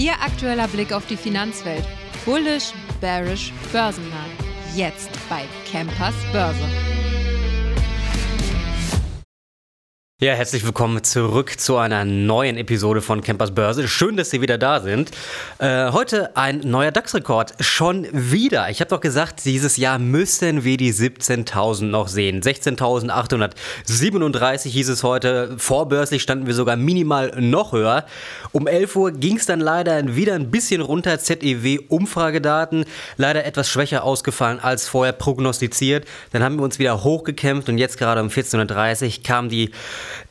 Ihr aktueller Blick auf die Finanzwelt. Bullish, bearish, börsennah. Jetzt bei Campers Börse. Ja, herzlich willkommen zurück zu einer neuen Episode von Campers Börse. Schön, dass Sie wieder da sind. Äh, heute ein neuer DAX-Rekord. Schon wieder. Ich habe doch gesagt, dieses Jahr müssen wir die 17.000 noch sehen. 16.837 hieß es heute. Vorbörslich standen wir sogar minimal noch höher. Um 11 Uhr ging es dann leider wieder ein bisschen runter. ZEW-Umfragedaten leider etwas schwächer ausgefallen als vorher prognostiziert. Dann haben wir uns wieder hochgekämpft und jetzt gerade um 14.30 Uhr kam die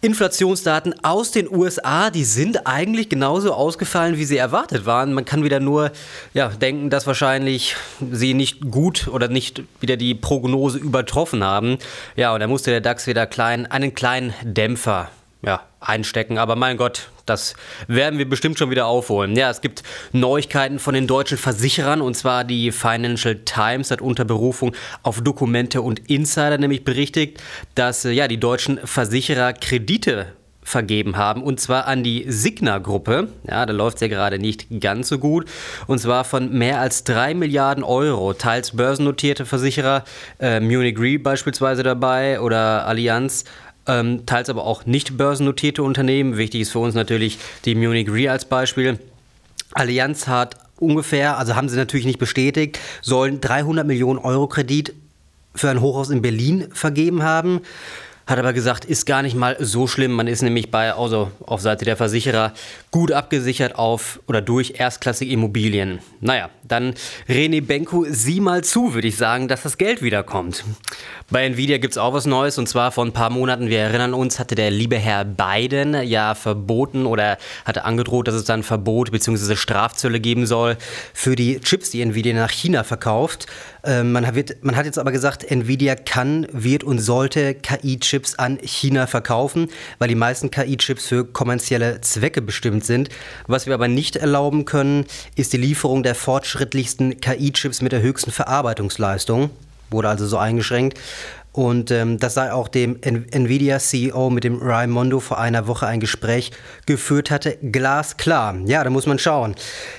Inflationsdaten aus den USA, die sind eigentlich genauso ausgefallen, wie sie erwartet waren. Man kann wieder nur ja, denken, dass wahrscheinlich sie nicht gut oder nicht wieder die Prognose übertroffen haben. Ja, und da musste der DAX wieder klein, einen kleinen Dämpfer ja, einstecken. Aber mein Gott, das werden wir bestimmt schon wieder aufholen. Ja, es gibt Neuigkeiten von den deutschen Versicherern und zwar die Financial Times hat unter Berufung auf Dokumente und Insider nämlich berichtet, dass äh, ja, die deutschen Versicherer Kredite vergeben haben und zwar an die Signa-Gruppe. Ja, da läuft es ja gerade nicht ganz so gut. Und zwar von mehr als 3 Milliarden Euro. Teils börsennotierte Versicherer, äh, Munich Re beispielsweise dabei oder Allianz ähm, teils aber auch nicht börsennotierte Unternehmen. Wichtig ist für uns natürlich die Munich Re als Beispiel. Allianz hat ungefähr, also haben sie natürlich nicht bestätigt, sollen 300 Millionen Euro Kredit für ein Hochhaus in Berlin vergeben haben. Hat aber gesagt, ist gar nicht mal so schlimm. Man ist nämlich bei, also auf Seite der Versicherer, gut abgesichert auf oder durch erstklassige Immobilien. Naja, dann René Benko, sieh mal zu, würde ich sagen, dass das Geld wiederkommt. Bei Nvidia gibt es auch was Neues und zwar vor ein paar Monaten, wir erinnern uns, hatte der liebe Herr Biden ja verboten oder hatte angedroht, dass es dann Verbot bzw. Strafzölle geben soll für die Chips, die Nvidia nach China verkauft. Ähm, man, hat, man hat jetzt aber gesagt, Nvidia kann, wird und sollte KI-Chips an China verkaufen, weil die meisten KI-Chips für kommerzielle Zwecke bestimmt sind. Was wir aber nicht erlauben können, ist die Lieferung der fortschrittlichsten KI-Chips mit der höchsten Verarbeitungsleistung wurde also so eingeschränkt. Und ähm, das sei auch dem Nvidia-CEO mit dem Raimondo vor einer Woche ein Gespräch geführt hatte, glasklar. Ja, da muss man schauen.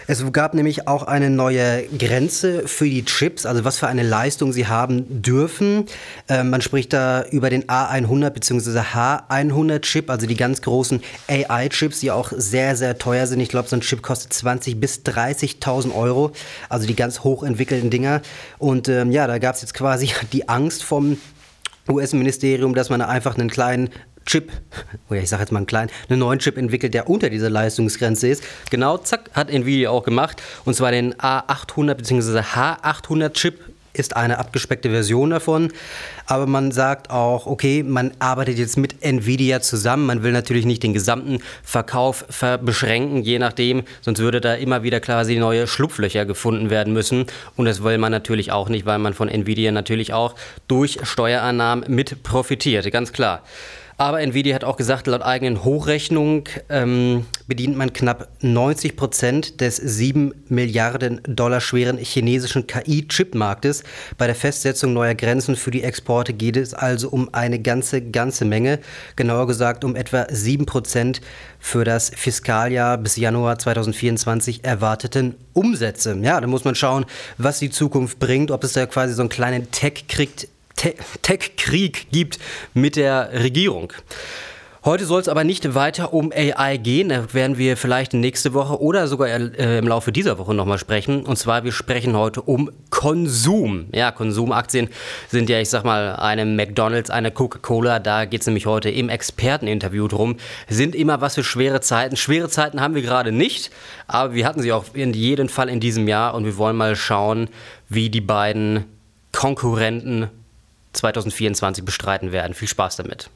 Es gab nämlich auch eine neue Grenze für die Chips, also was für eine Leistung sie haben dürfen. Ähm, man spricht da über den A100 bzw. H100-Chip, also die ganz großen AI-Chips, die auch sehr, sehr teuer sind. Ich glaube, so ein Chip kostet 20.000 bis 30.000 Euro, also die ganz hochentwickelten Dinger. Und ähm, ja, da gab es jetzt quasi die Angst vom US-Ministerium, dass man einfach einen kleinen Chip, oder ich sage jetzt mal einen kleinen, einen neuen Chip entwickelt, der unter dieser Leistungsgrenze ist. Genau, zack, hat Nvidia auch gemacht. Und zwar den A800 bzw. H800 Chip ist eine abgespeckte Version davon. Aber man sagt auch, okay, man arbeitet jetzt mit Nvidia zusammen. Man will natürlich nicht den gesamten Verkauf beschränken, je nachdem, sonst würde da immer wieder quasi neue Schlupflöcher gefunden werden müssen. Und das will man natürlich auch nicht, weil man von Nvidia natürlich auch durch Steuerannahmen mit profitiert, ganz klar. Aber Nvidia hat auch gesagt, laut eigenen Hochrechnung ähm, bedient man knapp 90 Prozent des 7 Milliarden Dollar schweren chinesischen KI-Chipmarktes. Bei der Festsetzung neuer Grenzen für die Exporte geht es also um eine ganze, ganze Menge. Genauer gesagt um etwa 7 Prozent für das Fiskaljahr bis Januar 2024 erwarteten Umsätze. Ja, da muss man schauen, was die Zukunft bringt, ob es da quasi so einen kleinen Tech-Krieg Tech-Krieg gibt mit der Regierung. Heute soll es aber nicht weiter um AI gehen. Da werden wir vielleicht nächste Woche oder sogar äh, im Laufe dieser Woche nochmal sprechen. Und zwar, wir sprechen heute um Konsum. Ja, Konsumaktien sind ja, ich sag mal, eine McDonalds, eine Coca-Cola. Da geht es nämlich heute im Experteninterview drum. Sind immer was für schwere Zeiten. Schwere Zeiten haben wir gerade nicht, aber wir hatten sie auch in jedem Fall in diesem Jahr. Und wir wollen mal schauen, wie die beiden Konkurrenten 2024 bestreiten werden. Viel Spaß damit.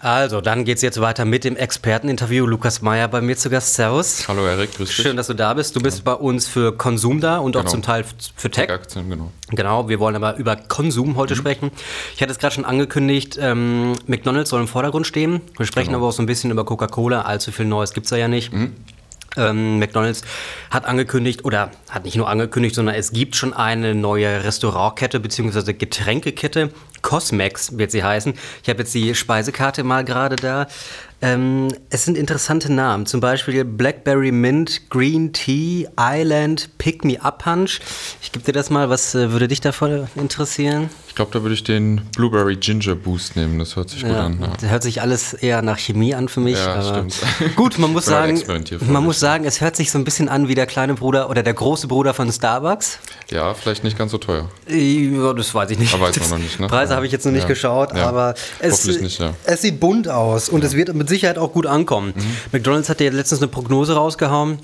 Also, dann geht es jetzt weiter mit dem Experteninterview. Lukas Meyer bei mir zu Gast. Servus. Hallo Erik, grüß dich. Schön, dass du da bist. Du bist ja. bei uns für Konsum da und genau. auch zum Teil für Tech. Tech-Aktien, genau. Genau, wir wollen aber über Konsum heute mhm. sprechen. Ich hatte es gerade schon angekündigt, ähm, McDonalds soll im Vordergrund stehen. Wir sprechen genau. aber auch so ein bisschen über Coca-Cola. Allzu viel Neues gibt es da ja nicht. Mhm. Ähm, McDonald's hat angekündigt, oder hat nicht nur angekündigt, sondern es gibt schon eine neue Restaurantkette bzw. Getränkekette Cosmex wird sie heißen. Ich habe jetzt die Speisekarte mal gerade da. Ähm, es sind interessante Namen, zum Beispiel Blackberry Mint, Green Tea, Island, Pick Me Up Punch. Ich gebe dir das mal, was äh, würde dich davon interessieren? Ich glaube, da würde ich den Blueberry Ginger Boost nehmen, das hört sich gut ja, an. Ja. Das hört sich alles eher nach Chemie an für mich. Ja, stimmt. Gut, man muss sagen, man muss sagen, es hört sich so ein bisschen an wie der kleine Bruder oder der große Bruder von Starbucks. Ja, vielleicht nicht ganz so teuer. Ja, das weiß ich nicht. Aber weiß man noch nicht, ne? Preise habe ich jetzt noch nicht Ja. geschaut, Ja. aber es, nicht, ja. es sieht bunt aus und es wird mit Sicherheit auch gut ankommen. Mhm. McDonalds hat ja letztens eine Prognose rausgehauen.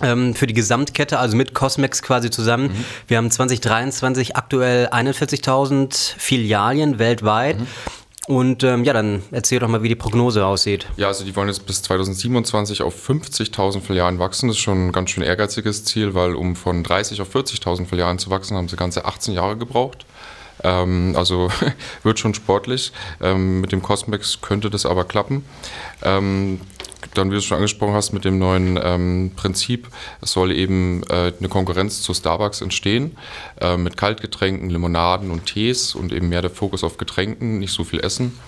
ähm, Für die Gesamtkette, also mit Cosmex quasi zusammen. Mhm. Wir haben 2023 aktuell 41.000 Filialien weltweit. Mhm. Und ähm, ja, dann erzähl doch mal, wie die Prognose aussieht. Ja, also die wollen jetzt bis 2027 auf 50.000 Filialen wachsen. Das ist schon ein ganz schön ehrgeiziges Ziel, weil um von 30 auf 40.000 Filialen zu wachsen, haben sie ganze 18 Jahre gebraucht. Ähm, also wird schon sportlich. Ähm, mit dem Cosmex könnte das aber klappen. Ähm, dann, wie du es schon angesprochen hast, mit dem neuen ähm, Prinzip, es soll eben äh, eine Konkurrenz zu Starbucks entstehen, äh, mit Kaltgetränken, Limonaden und Tees und eben mehr der Fokus auf Getränken, nicht so viel Essen.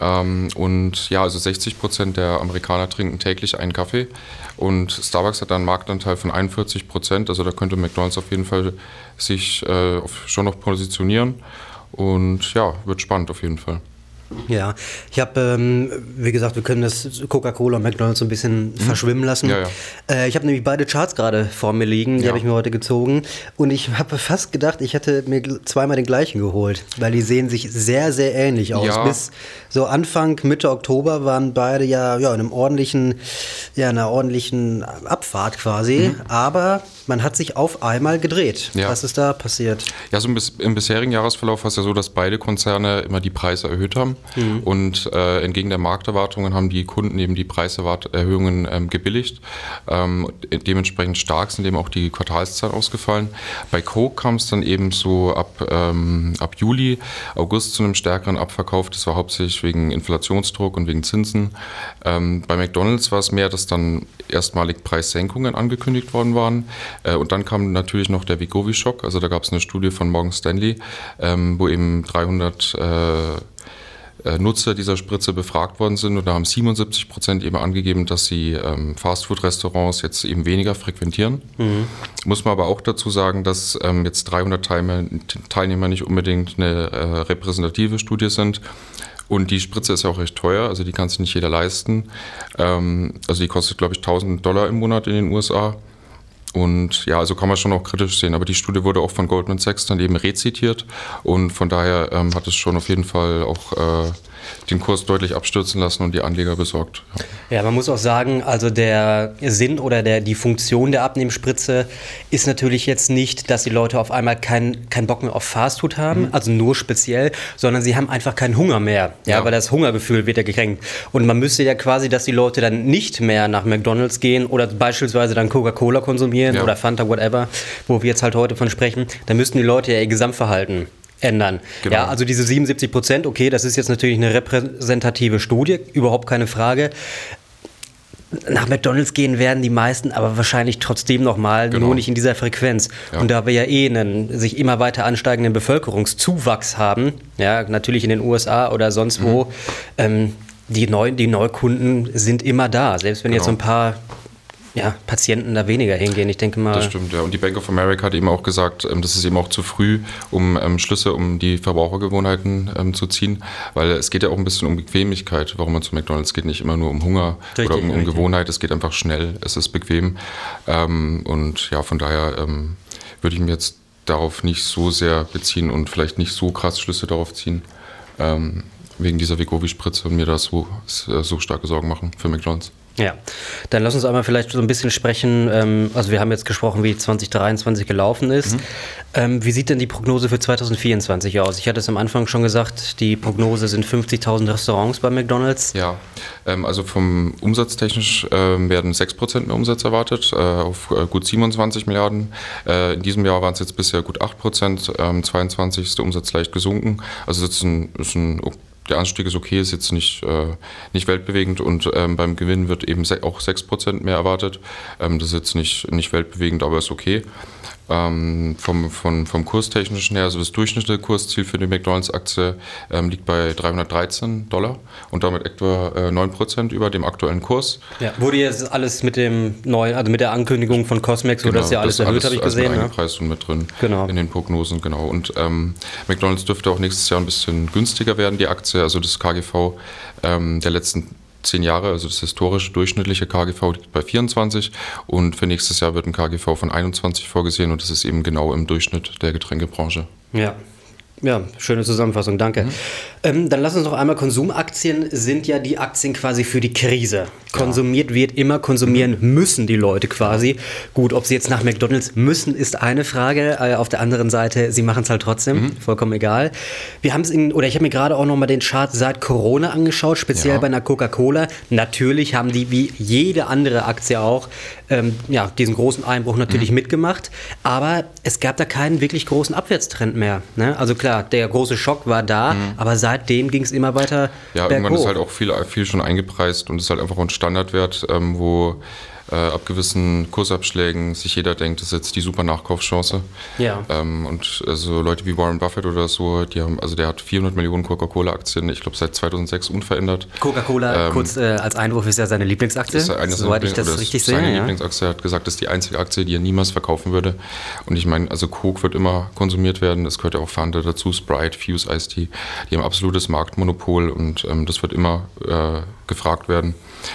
Ähm, und ja, also 60 Prozent der Amerikaner trinken täglich einen Kaffee und Starbucks hat einen Marktanteil von 41 Prozent. Also da könnte McDonald's auf jeden Fall sich äh, schon noch positionieren. Und ja, wird spannend auf jeden Fall. Ja, ich habe, ähm, wie gesagt, wir können das Coca-Cola und McDonalds so ein bisschen verschwimmen lassen. Mhm. Ja, ja. Äh, ich habe nämlich beide Charts gerade vor mir liegen, die Ja. habe ich mir heute gezogen. Und ich habe fast gedacht, ich hätte mir zweimal den gleichen geholt, weil die sehen sich sehr, sehr ähnlich aus. Bis so Anfang, Mitte Oktober waren beide ja, ja in einem ordentlichen, ja, einer ordentlichen Abfahrt quasi. Aber man hat sich auf einmal gedreht. Mhm. Was ist da passiert? Ja, so im, bis, im bisherigen Jahresverlauf war es ja so, dass beide Konzerne immer die Preise erhöht haben. Und äh, entgegen der Markterwartungen haben die Kunden eben die Preiserhöhungen ähm, gebilligt. Ähm, dementsprechend stark sind eben auch die Quartalszahlen ausgefallen. Bei Coke kam es dann eben so ab, ähm, ab Juli, August zu einem stärkeren Abverkauf. Das war hauptsächlich wegen Inflationsdruck und wegen Zinsen. Ähm, bei McDonalds war es mehr, dass dann erstmalig Preissenkungen angekündigt worden waren. Äh, und dann kam natürlich noch der Vigovi-Schock. Also da gab es eine Studie von Morgan Stanley, ähm, wo eben 300 äh, äh, Nutzer dieser Spritze befragt worden sind und da haben 77 Prozent eben angegeben, dass sie ähm, Fastfood-Restaurants jetzt eben weniger frequentieren. Muss man aber auch dazu sagen, dass ähm, jetzt 300 Teilnehmer, Teilnehmer nicht unbedingt eine äh, repräsentative Studie sind. Und die Spritze ist ja auch recht teuer, also die kann sich nicht jeder leisten. Ähm, also die kostet, glaube ich, 1000 Dollar im Monat in den USA. Und ja, also kann man schon auch kritisch sehen. Aber die Studie wurde auch von Goldman Sachs dann eben rezitiert. Und von daher ähm, hat es schon auf jeden Fall auch äh, den Kurs deutlich abstürzen lassen und die Anleger besorgt. Ja. Ja, man muss auch sagen, also der Sinn oder der, die Funktion der Abnehmspritze ist natürlich jetzt nicht, dass die Leute auf einmal keinen keinen Bock mehr auf Fastfood haben, also nur speziell, sondern sie haben einfach keinen Hunger mehr. Ja, Ja. weil das Hungergefühl wird ja gekränkt. Und man müsste ja quasi, dass die Leute dann nicht mehr nach McDonalds gehen oder beispielsweise dann Coca-Cola konsumieren Ja. oder Fanta, whatever, wo wir jetzt halt heute von sprechen, dann müssten die Leute ja ihr Gesamtverhalten ändern. Genau. Ja, also diese 77 Prozent, okay, das ist jetzt natürlich eine repräsentative Studie, überhaupt keine Frage. Nach McDonalds gehen werden die meisten, aber wahrscheinlich trotzdem nochmal, Genau. nur nicht in dieser Frequenz. Ja. Und da wir ja eh einen sich immer weiter ansteigenden Bevölkerungszuwachs haben, ja, natürlich in den USA oder sonst Mhm. wo, ähm, die, Neu die Neukunden sind immer da, selbst wenn jetzt so ein Genau. paar ja, Patienten da weniger hingehen. Ich denke mal. Das stimmt, ja. Und die Bank of America hat eben auch gesagt, ähm, das ist eben auch zu früh, um ähm, Schlüsse um die Verbrauchergewohnheiten ähm, zu ziehen, weil es geht ja auch ein bisschen um Bequemlichkeit, warum man zu McDonalds geht, nicht immer nur um Hunger Richtig, oder um, um. Gewohnheit, es geht einfach schnell, es ist bequem. Und ja, von daher würde ich mir jetzt darauf nicht so sehr beziehen und vielleicht nicht so krass Schlüsse darauf ziehen, ähm, wegen dieser Vegovi-Spritze und mir da so, so starke Sorgen machen für McDonalds. Ja, dann lass uns einmal vielleicht so ein bisschen sprechen. Ähm, also wir haben jetzt gesprochen, wie 2023 gelaufen ist. Ähm, wie sieht denn die Prognose für 2024 aus? Ich hatte es am Anfang schon gesagt, die Prognose sind 50.000 Restaurants bei McDonald's. Ja, ähm, also vom umsatztechnisch werden 6% mehr Umsatz erwartet, äh, auf äh, gut 27 Milliarden. Äh, in diesem Jahr waren es jetzt bisher gut 8%, ähm, 22 ist der Umsatz leicht gesunken. Also es ist ein, ist ein, der Anstieg ist okay, ist jetzt nicht, äh, nicht weltbewegend und ähm, beim Gewinn wird eben auch 6% mehr erwartet. Ähm, das ist jetzt nicht, nicht weltbewegend, aber ist okay. Ähm, vom, vom, vom kurstechnischen her, also das durchschnittliche Kursziel für die McDonalds-Aktie ähm, liegt bei 313 Dollar und damit etwa äh, 9% über dem aktuellen Kurs. Ja, wurde jetzt alles mit dem neuen, also mit der Ankündigung von Cosmex, genau, wurde das ja alles das erhöht, habe ich gesehen. Mit ne? eingepreist und mit drin genau. in den Prognosen, genau. Und ähm, McDonalds dürfte auch nächstes Jahr ein bisschen günstiger werden, die Aktie, also das KGV ähm, der letzten zehn Jahre, also das historische durchschnittliche KGV liegt bei 24 und für nächstes Jahr wird ein KGV von 21 vorgesehen und das ist eben genau im Durchschnitt der Getränkebranche. Ja, ja, schöne Zusammenfassung, danke. Mhm. Ähm, dann lass uns noch einmal, Konsumaktien sind ja die Aktien quasi für die Krise. Konsumiert ja. wird immer, konsumieren mhm. müssen die Leute quasi. Gut, ob sie jetzt nach McDonalds müssen, ist eine Frage. Äh, auf der anderen Seite, sie machen es halt trotzdem, mhm. vollkommen egal. Wir haben es in, oder ich habe mir gerade auch noch mal den Chart seit Corona angeschaut, speziell ja. bei einer Coca-Cola. Natürlich haben die wie jede andere Aktie auch ähm, ja, diesen großen Einbruch natürlich mhm. mitgemacht, aber es gab da keinen wirklich großen Abwärtstrend mehr. Ne? Also klar, der große Schock war da, mhm. aber seitdem ging es immer weiter. Ja, irgendwann ist halt auch viel, viel schon eingepreist und ist halt einfach ein Standardwert, ähm, wo äh, ab gewissen Kursabschlägen sich jeder denkt, das ist jetzt die super Nachkaufschance. Ja. Ähm, und also Leute wie Warren Buffett oder so, die haben, also der hat 400 Millionen Coca-Cola-Aktien, ich glaube seit 2006 unverändert. Coca-Cola, ähm, kurz äh, als Einwurf, ist ja seine Lieblingsaktie, ist eine soweit ich das richtig sehe. Seine ja. Lieblingsaktie hat gesagt, das ist die einzige Aktie, die er niemals verkaufen würde. Und ich meine, also Coke wird immer konsumiert werden, es gehört ja auch Fanta dazu, Sprite, Fuse, Ice Tea. Die haben absolutes Marktmonopol und ähm, das wird immer äh, gefragt werden.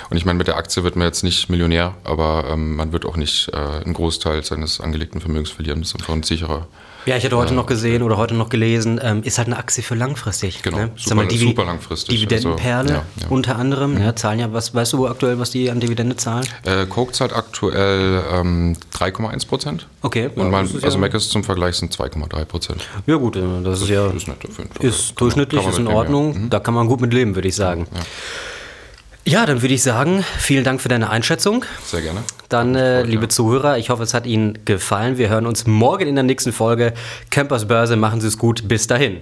Und ich meine, mit der Aktie wird man jetzt nicht Millionär, aber ähm, man wird auch nicht äh, einen Großteil seines angelegten Vermögens verlieren. Das ist einfach ein sicherer. Ja, ich hatte heute äh, noch gesehen oder heute noch gelesen, ähm, ist halt eine Aktie für langfristig. Genau, ne? super, mal, die, super langfristig. Dividendenperle also, ja, ja. unter anderem, mhm. ja, zahlen ja, was, weißt du aktuell, was die an Dividende zahlen? Äh, Coke zahlt aktuell ähm, 3,1 Prozent. Okay. Und mein, also Mac ist zum Vergleich sind 2,3 Prozent. Ja gut, äh, das, das ist ja ist, ist durchschnittlich, ist in Ordnung. Mhm. Da kann man gut mit leben, würde ich sagen. Ja. Ja, dann würde ich sagen, vielen Dank für deine Einschätzung. Sehr gerne. Dann, äh, liebe Zuhörer, ich hoffe, es hat Ihnen gefallen. Wir hören uns morgen in der nächsten Folge. Campers Börse, machen Sie es gut. Bis dahin.